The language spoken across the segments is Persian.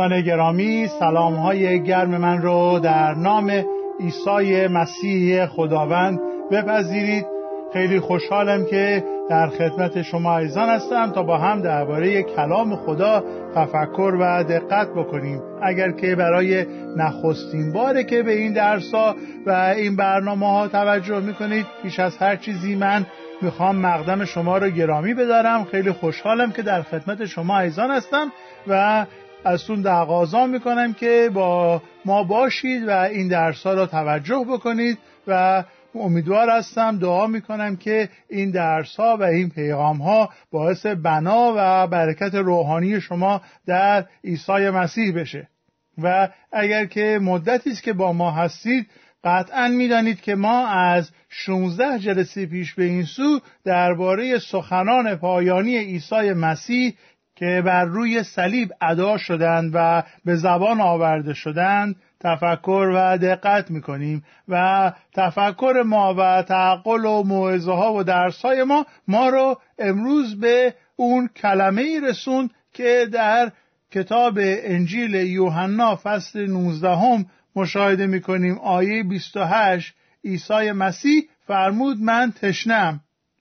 دوستان گرامی سلام های گرم من رو در نام عیسی مسیح خداوند بپذیرید. خیلی خوشحالم که در خدمت شما عزیزان هستم تا با هم درباره کلام خدا تفکر و دقت بکنیم. اگر که برای نخستین باره که به این درس و این برنامه ها توجه می‌کنید بیش از هر چیزی من می‌خوام مقدم شما رو گرامی بدارم. خیلی خوشحالم که در خدمت شما عزیزان هستم و از تون دقاضا می‌کنم که با ما باشید و این درس ها را توجه بکنید و امیدوار هستم دعا می‌کنم که این درس ها و این پیغام ها باعث بنا و برکت روحانی شما در عیسی مسیح بشه. و اگر که مدتی است که با ما هستید قطعا می‌دانید که ما از 16 جلسه پیش به این سو درباره سخنان پایانی عیسی مسیح که بر روی صلیب ادا شدند و به زبان آورده شدند تفکر و دقت می‌کنیم و تفکر ما و تعقل و موعظه ها و درس های ما ما رو امروز به اون کلمه ای رسوند که در کتاب انجیل یوحنا فصل 19 هم مشاهده می‌کنیم آیه 28 عیسی مسیح فرمود من تشنم.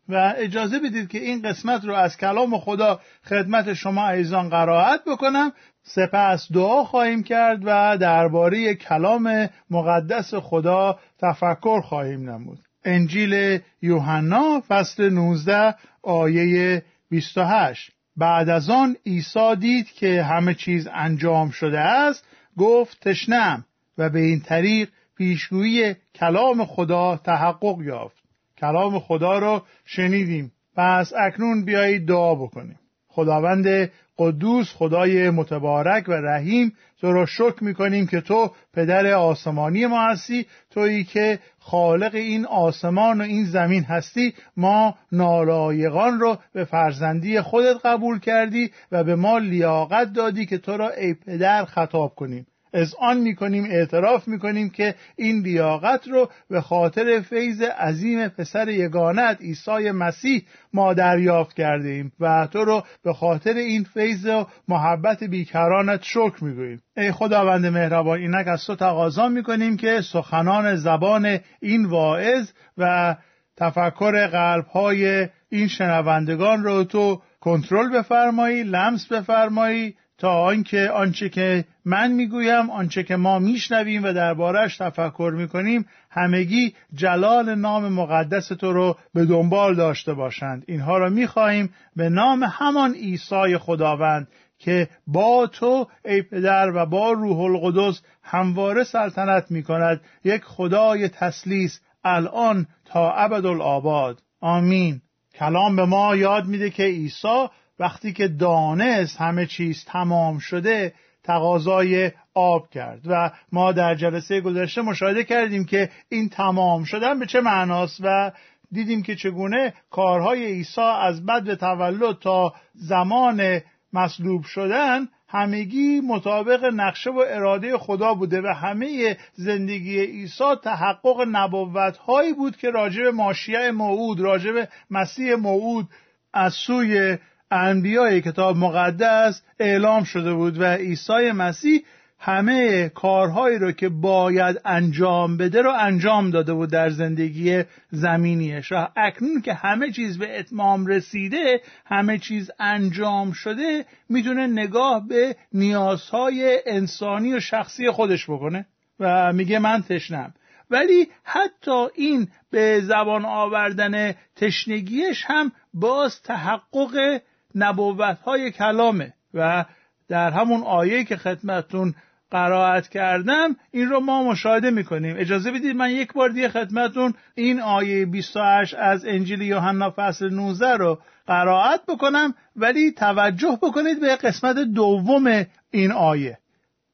و اجازه بدید که این قسمت رو از کلام خدا خدمت شما عزیزان قرائت بکنم. سپس دعا خواهیم کرد و درباره کلام مقدس خدا تفکر خواهیم نمود. انجیل یوحنا فصل 19 آیه 28 بعد از آن عیسی دید که همه چیز انجام شده است گفت تشنم و به این طریق پیشگویی کلام خدا تحقق یافت. کلام خدا رو شنیدیم. پس اکنون بیایید دعا بکنیم. خداوند قدوس خدای متبارک و رحیم تو را شکر می‌کنیم که تو پدر آسمانی ما هستی تویی که خالق این آسمان و این زمین هستی. ما نالایقان رو به فرزندی خودت قبول کردی و به ما لیاقت دادی که تو را ای پدر خطاب کنیم. از آن می‌کنیم اعتراف می‌کنیم که این لیاقت رو به خاطر فیض عظیم پسر یگانت عیسی مسیح ما دریافت کرده ایم و تو رو به خاطر این فیض و محبت بیکرانت شکر می‌گوییم. ای خداوند مهربان اینک از تو تقاضا می‌کنیم که سخنان زبان این واعظ و تفکر قلب های این شنوندگان رو تو کنترل بفرمایی لمس بفرمایی تا آنکه آنچه که من می‌گویم آنچه که ما میشنویم و دربارش تفکر می‌کنیم همگی جلال نام مقدس تو رو به دنبال داشته باشند. اینها را می‌خواهیم به نام همان عیسی خداوند که با تو ای پدر و با روح القدس همواره سلطنت می‌کند یک خدای تسلیس الان تا ابدالآباد. آمین. کلام به ما یاد میده که عیسی وقتی که دانست همه چیز تمام شده تقاضای آب کرد و ما در جلسه گذشته مشاهده کردیم که این تمام شدن به چه معناست و دیدیم که چگونه کارهای عیسی از بد به تولد تا زمان مصلوب شدن همگی مطابق نقشه و اراده خدا بوده و همه زندگی عیسی تحقق نبوت هایی بود که راجب ماشیه موعود راجب مسیح موعود از سوی انبیای کتاب مقدس اعلام شده بود و عیسی مسیح همه کارهایی رو که باید انجام بده رو انجام داده بود در زندگی زمینیش. و اکنون که همه چیز به اتمام رسیده همه چیز انجام شده می‌تونه نگاه به نیازهای انسانی و شخصی خودش بکنه و میگه من تشنم. ولی حتی این به زبان آوردن تشنگیش هم باز تحقق نبوت های کلامه و در همون آیه که خدمتون قرائت کردم این رو ما مشاهده می‌کنیم. اجازه بدید من یک بار دیگه خدمتون این آیه 28 از انجیل یوحنا فصل 19 رو قرائت بکنم ولی توجه بکنید به قسمت دوم این آیه.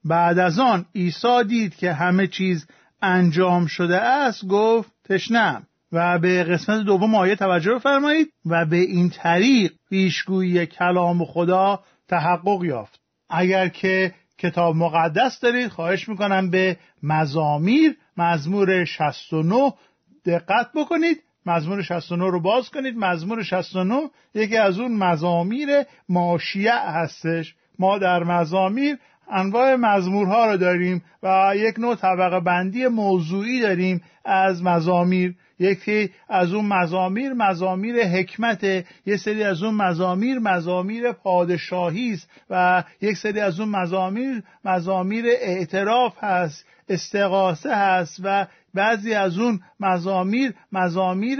بعد از آن عیسی دید که همه چیز انجام شده است گفت تشنم و به قسمت دوم آیه توجه فرمایید و به این طریق پیشگویی کلام خدا تحقق یافت. اگر که کتاب مقدس دارید خواهش می‌کنم به مزامیر مزمور 69 دقت بکنید. مزمور 69 رو باز کنید. مزمور 69 یکی از اون مزامیر ماشیع هستش. ما در مزامیر انواع مزمورها رو داریم و یک نوع طبقه بندی موضوعی داریم از مزامیر. یکی از اون مزامیر مزامیر حکمت یک سری از اون مزامیر مزامیر پادشاهی است و یک سری از اون مزامیر مزامیر اعتراف هست استقاسه هست و بعضی از اون مزامیر مزامیر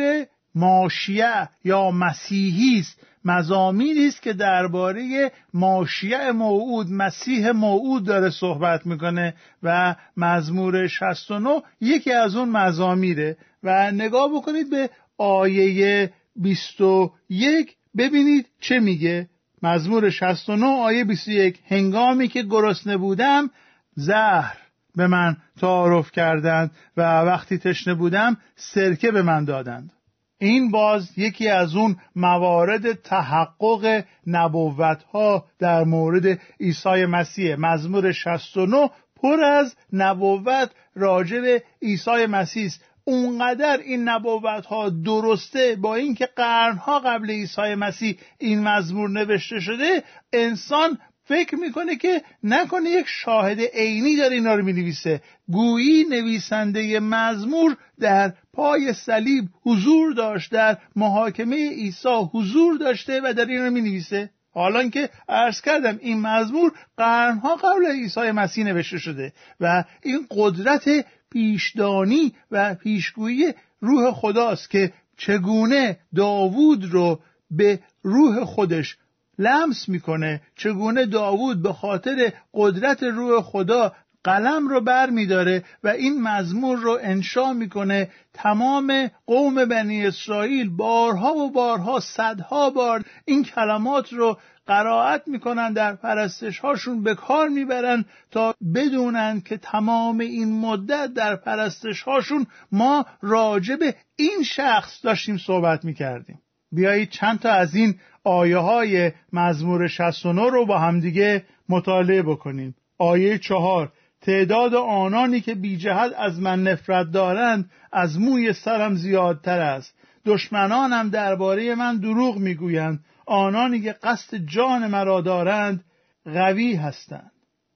ماشیه یا مسیحی است. مزامینی است که درباره ماشیع موعود مسیح موعود داره صحبت می‌کنه و مزمور 69 یکی از اون مزامیره. و نگاه بکنید به آیه 21 ببینید چه میگه. مزمور 69 آیه 21 هنگامی که گرسنه بودم زهر به من تعارف کردند و وقتی تشنه بودم سرکه به من دادند. این باز یکی از اون موارد تحقق نبوت ها در مورد عیسی مسیح. مزمور 69 پر از نبوت راجع به عیسی مسیح است. اونقدر این نبوت ها درسته با اینکه قرنها قبل عیسی مسیح این مزمور نوشته شده انسان فکر می‌کنه که نکنه یک شاهد عینی داره اینا رو می‌نویسه. گویی نویسنده مزمور در پای صلیب حضور داشت در محاکمه عیسی حضور داشته و در این رو می‌نویسه. حالا که عرض کردم این مزمور قرنها قبل عیسی مسیح نوشته شده و این قدرت پیشدانی و پیشگویی روح خداست که چگونه داوود رو به روح خودش لمس می‌کنه چگونه داوود به خاطر قدرت روح خدا قلم رو بر میداره و این مزمور رو انشا می‌کنه تمام قوم بنی اسرائیل بارها و بارها صدها بار این کلمات رو قرائت می‌کنن در پرستش هاشون به کار می‌برن تا بدونن که تمام این مدت در پرستش هاشون ما راجب این شخص داشتیم صحبت می‌کردیم. بیایید چند تا از این آیه های مزمور 69 رو با همدیگه مطالعه بکنیم. آیه چهار. تعداد آنانی که بی جهت از من نفرت دارند از موی سرم زیادتر است. دشمنانم درباره من دروغ می‌گویند. آنانی که قصد جان مرا دارند قوی هستند.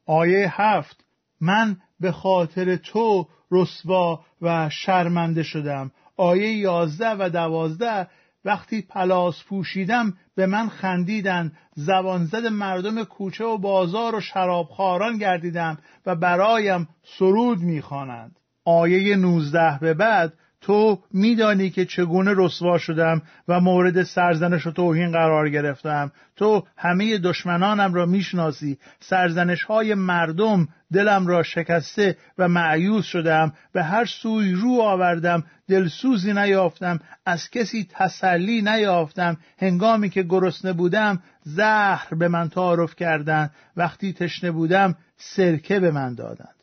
آیه هفت. من به خاطر تو رسوا و شرمنده شدم. آیه یازده و دوازده وقتی پلاس پوشیدم به من خندیدن زبانزد مردم کوچه و بازار و شرابخواران گردیدم و برایم سرود می‌خوانند. آیه نوزده به بعد تو میدانی که چگونه رسوا شدم و مورد سرزنش و توهین قرار گرفتم. تو همه دشمنانم را می‌شناسی. سرزنش های مردم دلم را شکسته و معیوز شدم. به هر سوی رو آوردم دلسوزی نیافتم از کسی تسلی نیافتم. هنگامی که گرسنه بودم زهر به من تعارف کردند. وقتی تشنه بودم سرکه به من دادند.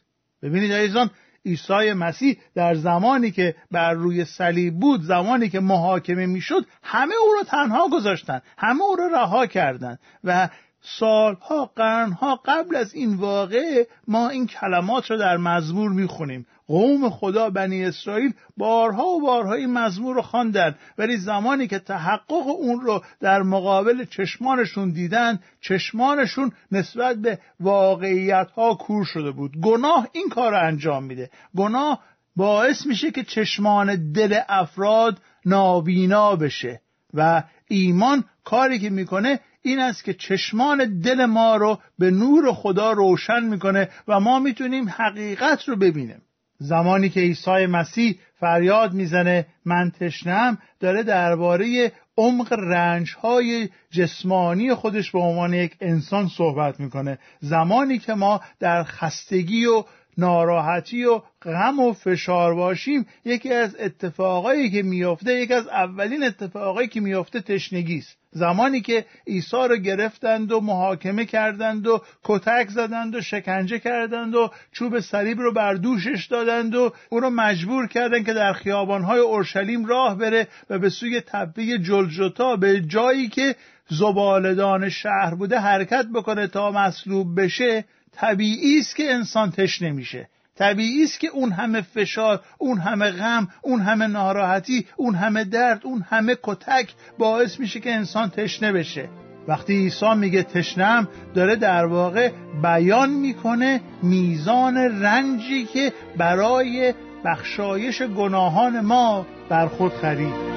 ببینید عزیزان عیسی مسیح در زمانی که بر روی صلیب بود زمانی که محاکمه می‌شد همه او را تنها گذاشتن همه او را رها کردند و سالها قرنها قبل از این واقعه ما این کلمات را در مزمور می‌خونیم. قوم خدا بنی اسرائیل بارها و بارها این مزمور رو خواندن. ولی زمانی که تحقق اون رو در مقابل چشمانشون دیدن چشمانشون نسبت به واقعیت ها کور شده بود. گناه این کار رو انجام میده. گناه باعث میشه که چشمان دل افراد نابینا بشه و ایمان کاری که می‌کنه این است که چشمان دل ما رو به نور خدا روشن می‌کنه و ما می‌تونیم حقیقت رو ببینیم. زمانی که عیسی مسیح فریاد می‌زنه من تشنم داره درباره عمق رنج های جسمانی خودش به عنوان یک انسان صحبت می‌کنه. زمانی که ما در خستگی و ناراحتی و غم و فشار باشیم. یکی از اتفاقایی که میافته یکی از اولین اتفاقایی که میافته تشنگی است. زمانی که عیسی رو گرفتند و محاکمه کردند و کتک زدند و شکنجه کردند و چوب صلیب رو بر دوشش دادند و او رو مجبور کردند که در خیابانهای اورشلیم راه بره و به سوی تپه جلجتا به جایی که زبالدان شهر بوده حرکت بکنه تا مصلوب بشه. طبیعی است که انسان تشنه میشه طبیعی است که اون همه فشار اون همه غم اون همه ناراحتی اون همه درد اون همه کتک باعث میشه که انسان تشنه بشه. وقتی عیسی میگه تشنم داره در واقع بیان می‌کنه میزان رنجی که برای بخشایش گناهان ما بر خود خرید.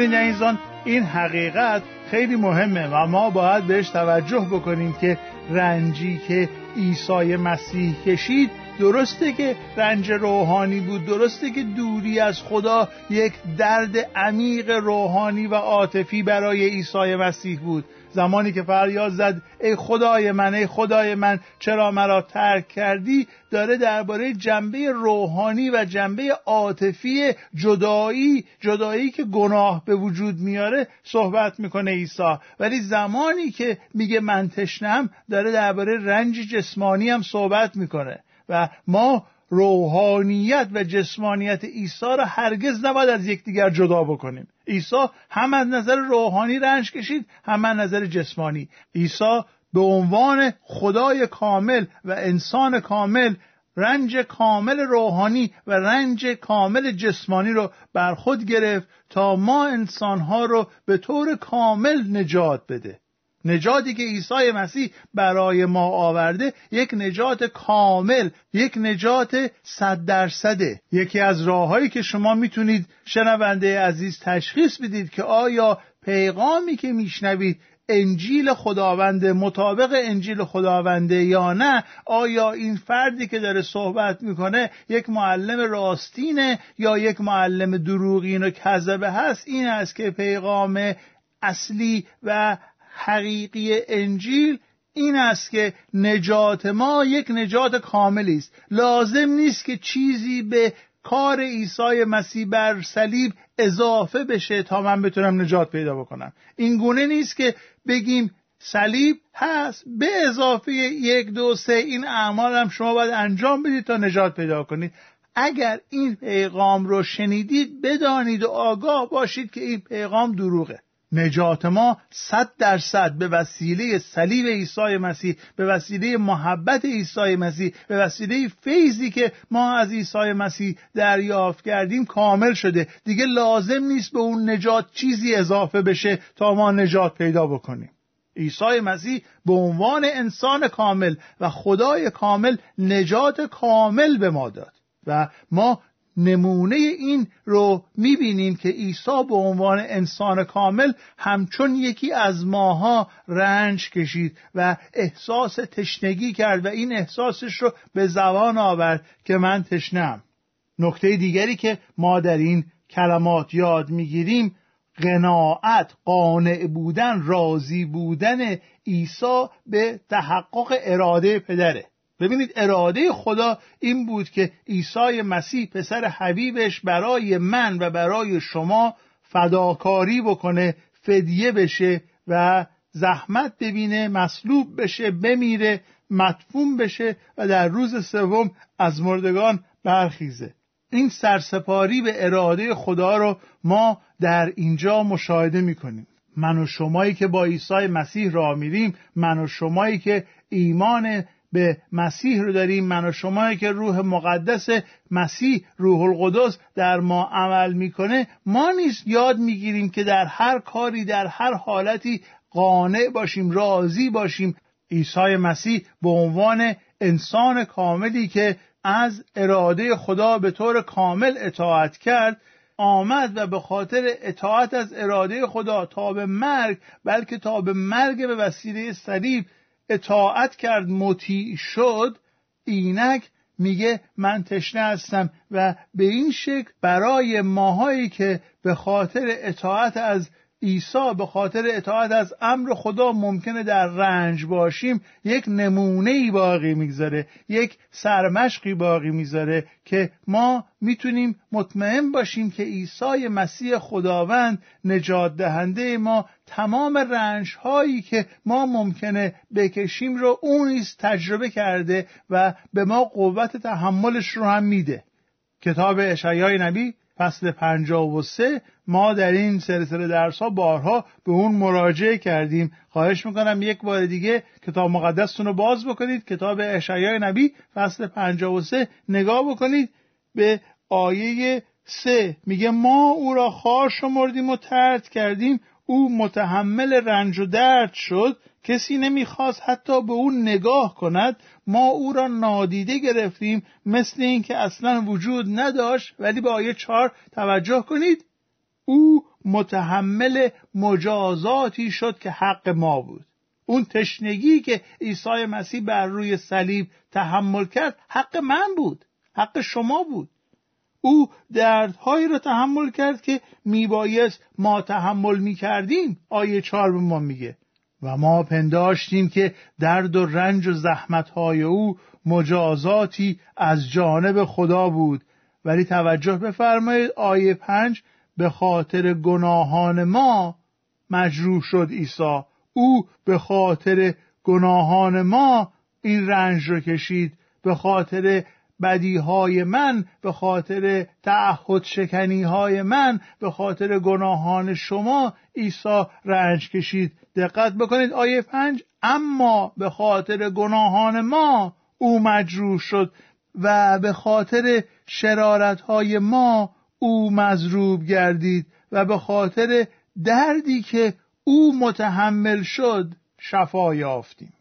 ببینید عزیزان این حقیقت خیلی مهمه و ما باید بهش توجه بکنیم که رنجی که عیسی مسیح کشید درسته که رنج روحانی بود درسته که دوری از خدا یک درد عمیق روحانی و عاطفی برای عیسی مسیح بود. زمانی که فریاد زد ای خدای من ای خدای من چرا مرا ترک کردی؟ داره درباره جنبه روحانی و جنبه عاطفی جدایی جدایی که گناه به وجود میاره صحبت می‌کنه عیسی. ولی زمانی که میگه من تشنم داره درباره رنج جسمانی هم صحبت می‌کنه. و ما روحانیت و جسمانیت عیسی را هرگز نباید از یکدیگر جدا بکنیم. عیسی هم از نظر روحانی رنج کشید هم از نظر جسمانی. عیسی به عنوان خدای کامل و انسان کامل رنج کامل روحانی و رنج کامل جسمانی رو بر خود گرفت تا ما انسانها رو به طور کامل نجات بده. نجاتی که عیسی مسیح برای ما آورده یک نجات کامل یک نجات صد درصده. یکی از راههایی که شما می‌تونید شنونده عزیز تشخیص بدید که آیا پیغامی که میشنوید انجیل خداونده مطابق انجیل خداونده یا نه آیا این فردی که داره صحبت می‌کنه یک معلم راستینه یا یک معلم دروغین و کذبه هست؟ این است که پیغام اصلی و حقیقی انجیل این است که نجات ما یک نجات کاملی است. لازم نیست که چیزی به کار عیسی مسیح بر صلیب اضافه بشه تا من بتونم نجات پیدا بکنم. این گونه نیست که بگیم صلیب هست. به اضافه یک دو سه این اعمال هم شما باید انجام بدید تا نجات پیدا کنید. اگر این پیغام رو شنیدید بدانید و آگاه باشید که این پیغام دروغه. نجات ما صد درصد به وسیله صلیب عیسی مسیح به وسیله محبت عیسی مسیح به وسیله فیضی که ما از عیسی مسیح دریافت کردیم کامل شده. دیگه لازم نیست به اون نجات چیزی اضافه بشه تا ما نجات پیدا بکنیم. عیسی مسیح به عنوان انسان کامل و خدای کامل نجات کامل به ما داد و ما نمونه این رو می‌بینیم که عیسی به عنوان انسان کامل همچون یکی از ماها رنج کشید و احساس تشنگی کرد و این احساسش رو به زبان آورد که من تشنم. نکته دیگری که ما در این کلمات یاد می‌گیریم قناعت قانع بودن راضی بودن عیسی به تحقق اراده پدره. ببینید اراده خدا این بود که عیسی مسیح پسر حبیبش برای من و برای شما فداکاری بکنه فدیه بشه و زحمت ببینه مصلوب بشه بمیره مدفون بشه و در روز سوم از مردگان برخیزه. این سرسپاری به اراده خدا رو ما در اینجا مشاهده می‌کنیم. من و شمایی که با عیسی مسیح را میریم من و شمایی که ایمان به مسیح رو داریم. من و شمایی که روح مقدس مسیح روح القدس در ما عمل می‌کنه ما نیست یاد می‌گیریم که در هر کاری در هر حالتی قانع باشیم راضی باشیم. عیسی مسیح به عنوان انسان کاملی که از اراده خدا به طور کامل اطاعت کرد آمد و به خاطر اطاعت از اراده خدا تا به مرگ بلکه تا به مرگ به وسیله صلیب اطاعت کرد مطیع شد. اینک میگه من تشنه هستم و به این شکل برای ماهایی که به خاطر اطاعت از عیسی به خاطر اطاعت از امر خدا ممکنه در رنج باشیم یک نمونه ای باقی می‌گذاره یک سرمشقی باقی می‌ذاره که ما می‌تونیم مطمئن باشیم که عیسی مسیح خداوند نجات دهنده ما تمام رنج هایی که ما ممکنه بکشیم رو اون تجربه کرده و به ما قوت تحملش رو هم میده. کتاب اشعیای نبی فصل 53 ما در این سلسله درس ها بارها به اون مراجعه کردیم. خواهش می‌کنم یک بار دیگه کتاب مقدستون رو باز بکنید کتاب اشعیای نبی فصل 53 نگاه بکنید به آیه سه. میگه ما او را خار شمردیم و ترد کردیم. او متحمل رنج و درد شد. کسی نمی‌خواست حتی به او نگاه کند. ما او را نادیده گرفتیم مثل اینکه اصلا وجود نداشت. ولی به آیه چهار توجه کنید. او متحمل مجازاتی شد که حق ما بود. اون تشنگی که عیسی مسیح بر روی صلیب تحمل کرد حق من بود حق شما بود. او دردهایی را تحمل کرد که میبایست ما تحمل می‌کردیم آیه چهار به ما میگه. و ما پنداشتیم که درد و رنج و زحمتهای او مجازاتی از جانب خدا بود. ولی توجه بفرمایید آیه پنج به خاطر گناهان ما مجروح شد عیسی. او به خاطر گناهان ما این رنج رو کشید. به خاطر بدیهای من به خاطر تعهد شکنی های من به خاطر گناهان شما عیسی رنج کشید. دقت بکنید آیه پنج. اما به خاطر گناهان ما او مجروح شد و به خاطر شرارت های ما او مضروب گردید و به خاطر دردی که او متحمل شد شفا یافتیم.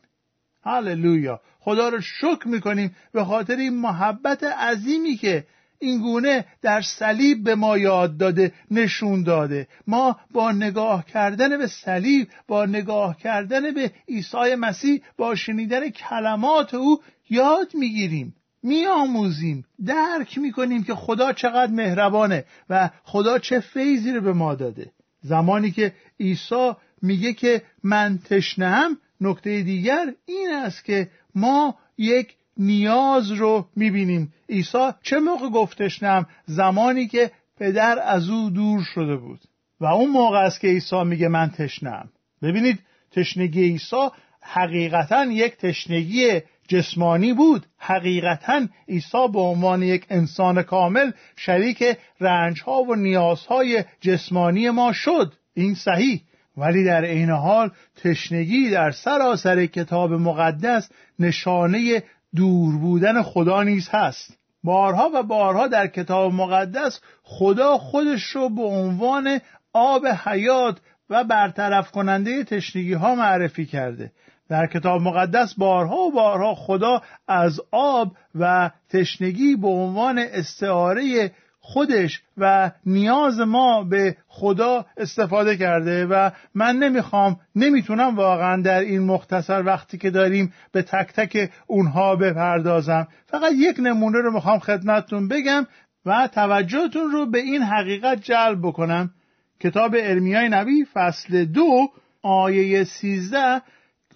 هللویا! خدا رو شکر می‌کنیم به خاطر این محبت عظیمی که این گونه در صلیب به ما یاد داده نشون داده. ما با نگاه کردن به صلیب با نگاه کردن به عیسی مسیح با شنیدن کلمات او یاد می‌گیریم. میآموزیم درک می‌کنیم که خدا چقدر مهربانه و خدا چه فیضی رو به ما داده. زمانی که عیسی میگه که من تشنه نکته دیگر این است که ما یک نیاز رو می‌بینیم. عیسی چه موقع گفتش نم زمانی که پدر از او دور شده بود. و اون موقع است که عیسی میگه من تشنم ببینید تشنگی عیسی حقیقتا یک تشنگی جسمانی بود. حقیقتا عیسی به عنوان یک انسان کامل شریک رنجها و نیازهای جسمانی ما شد. این صحیح. ولی در عین حال تشنگی در سراسر کتاب مقدس نشانه دور بودن خدا نیز هست. بارها و بارها در کتاب مقدس خدا خودش رو به عنوان آب حیات و برطرف کننده تشنگی ها معرفی کرده. در کتاب مقدس بارها و بارها خدا از آب و تشنگی به عنوان استعاره خودش و نیاز ما به خدا استفاده کرده و من نمی‌خوام نمی‌تونم واقعا در این مختصر وقتی که داریم به تک تک اونها بپردازم. فقط یک نمونه رو می‌خوام خدمتتون بگم و توجهتون رو به این حقیقت جلب بکنم. کتاب ارمیای نبی فصل دو آیه سیزده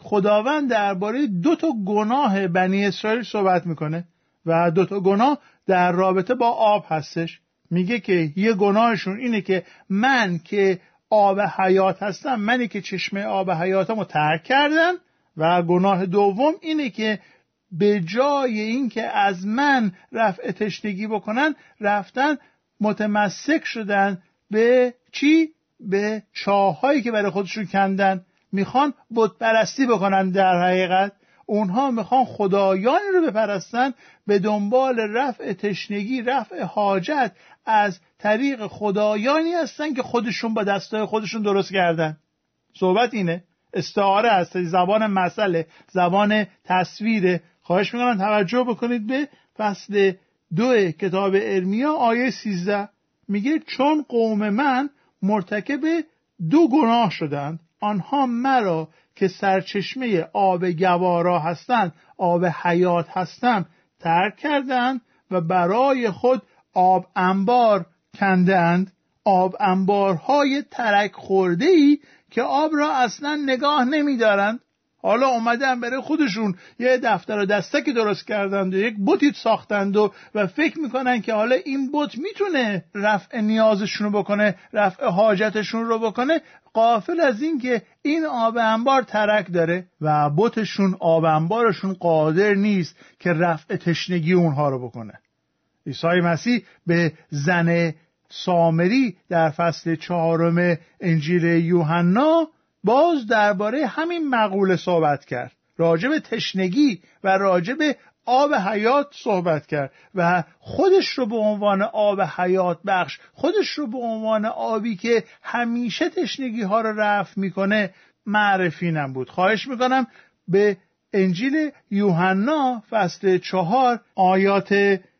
خداوند درباره دو تا گناه بنی اسرائیل صحبت می‌کنه و دو تا گناه در رابطه با آب هستش میگه که یه گناهشون اینه که من که آب حیات هستم منی که چشمه آب حیاتم رو ترک کردن و گناه دوم اینه که به جای اینکه از من رفع تشنگی بکنن رفتن متمسک شدن به چی؟ به چاهایی که برای خودشون کندن می‌خوان بت پرستی بکنن در حقیقت. اونها می‌خوان خدایانی رو بپرستن به دنبال رفع تشنگی رفع حاجت از طریق خدایانی هستن که خودشون با دستای خودشون درست کردن. صحبت اینه. استعاره هست. زبان مسئله. زبان تصویره. خواهش می‌کنم توجه بکنید به فصل دو کتاب ارمیا آیه سیزده. میگه چون قوم من مرتکب دو گناه شدند. آنها مرا که سرچشمه آب گوارا هستند آب حیات هستند ترک کردند و برای خود آب انبار کندند آب انبارهای ترک خورده ای که آب را اصلا نگاه نمیدارند. حالا اومدن برای خودشون یه دفتر و دستک درست کردند و یک بوتی ساختند و و فکر می‌کنن که حالا این بوت می‌تونه رفع نیازشون رو بکنه رفع حاجتشون رو بکنه. قافل از این که این آب انبار ترک داره و بوتشون آب انبارشون قادر نیست که رفع تشنگی اونها رو بکنه. عیسی مسیح به زن سامری در فصل چهارم انجیل یوحنا باز درباره همین مقوله صحبت کرد. راجب تشنگی و راجب آب حیات صحبت کرد و خودش رو به عنوان آب حیات بخش خودش رو به عنوان آبی که همیشه تشنگی ها رو رفع می‌کنه معرفی نبود. خواهش می‌کنم به انجیل یوحنا فصل چهار آیات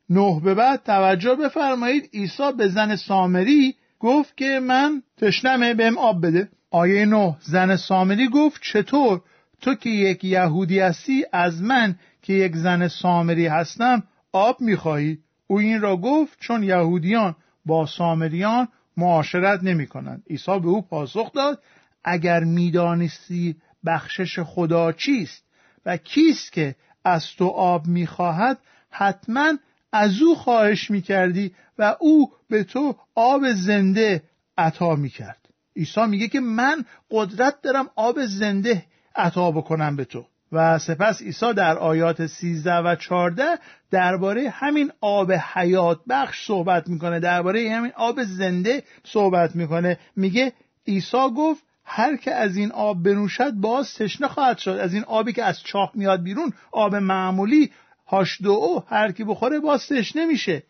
نه به بعد توجه بفرمایید. عیسی به زن سامری گفت که من تشنمه بهم آب بده. آیه نه زن سامری گفت چطور؟ تو که یک یهودی هستی از من که یک زن سامری هستم آب می‌خواهی؟ او این را گفت چون یهودیان با سامریان معاشرت نمی کنند عیسی به او پاسخ داد اگر می‌دانستی بخشش خدا چیست و کیست که از تو آب می‌خواهد حتما از او خواهش می‌کردی و او به تو آب زنده عطا می‌کرد. عیسی میگه که من قدرت دارم آب زنده عطا بکنم به تو. و سپس عیسی در آیات 13 و 14 درباره همین آب حیات بخش صحبت می‌کنه. درباره همین آب زنده صحبت می‌کنه. میگه عیسی گفت هر که از این آب بنوشد باز تشنه خواهد شد. از این آبی که از چاه میاد بیرون آب معمولی هاش دو هر کی بخوره باز تشنه میشه.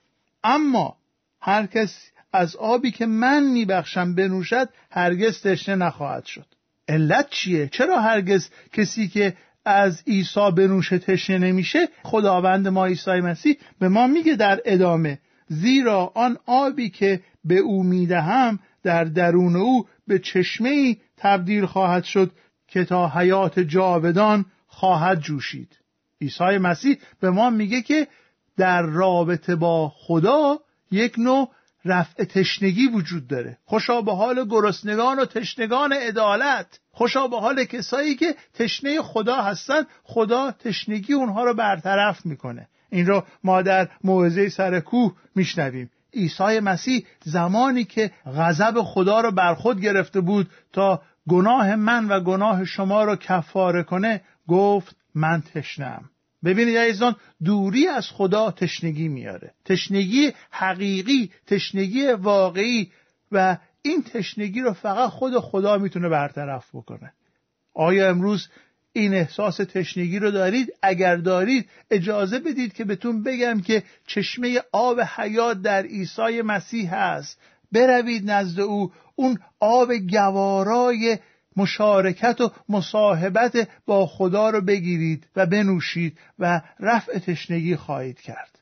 اما هر کس از آبی که من میبخشم بنوشد هرگز تشنه نخواهد شد. علت چیه؟ چرا هرگز کسی که از عیسی بنوشه تشنه نمیشه خداوند ما عیسی مسیح به ما میگه در ادامه زیرا آن آبی که به او می‌دهم در درون او به چشمه ای تبدیل خواهد شد که تا حیات جاودان خواهد جوشید. عیسی مسیح به ما میگه که در رابطه با خدا یک نوع رفع تشنگی وجود داره. خوشا به حال گرسنگان و تشنگان عدالت. خوشا به حال کسایی که تشنه خدا هستن خدا تشنگی اونها رو برطرف می‌کنه. این رو ما در موعظه سر کوه میشنویم. عیسی مسیح زمانی که غضب خدا رو بر خود گرفته بود تا گناه من و گناه شما رو کفاره کنه گفت من تشنم ببینید عزیزان دوری از خدا تشنگی میاره. تشنگی حقیقی تشنگی واقعی و این تشنگی رو فقط خود خدا می‌تونه برطرف بکنه. آیا امروز این احساس تشنگی رو دارید؟ اگر دارید اجازه بدید که بهتون بگم که چشمه آب حیات در عیسی مسیح هست. بروید نزد او اون آب گوارای مشارکت و مصاحبت با خدا رو بگیرید و بنوشید و رفع تشنگی خواهید کرد.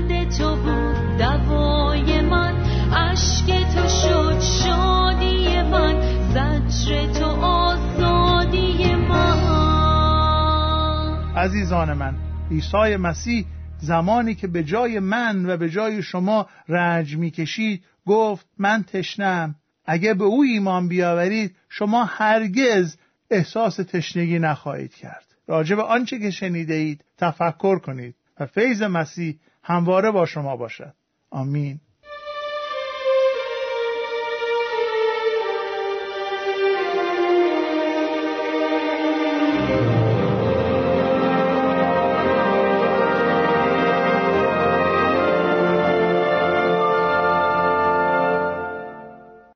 درد تو بود دوای من. اشک تو شد شادی من. تو آزادی من. عزیزان من عیسی مسیح زمانی که به جای من و به جای شما رنج می‌کشید گفت من تشنم اگه به او ایمان بیاورید شما هرگز احساس تشنگی نخواهید کرد. راجع به آنچه که شنیده اید تفکر کنید. و فیض مسیح همواره با شما باشد. آمین.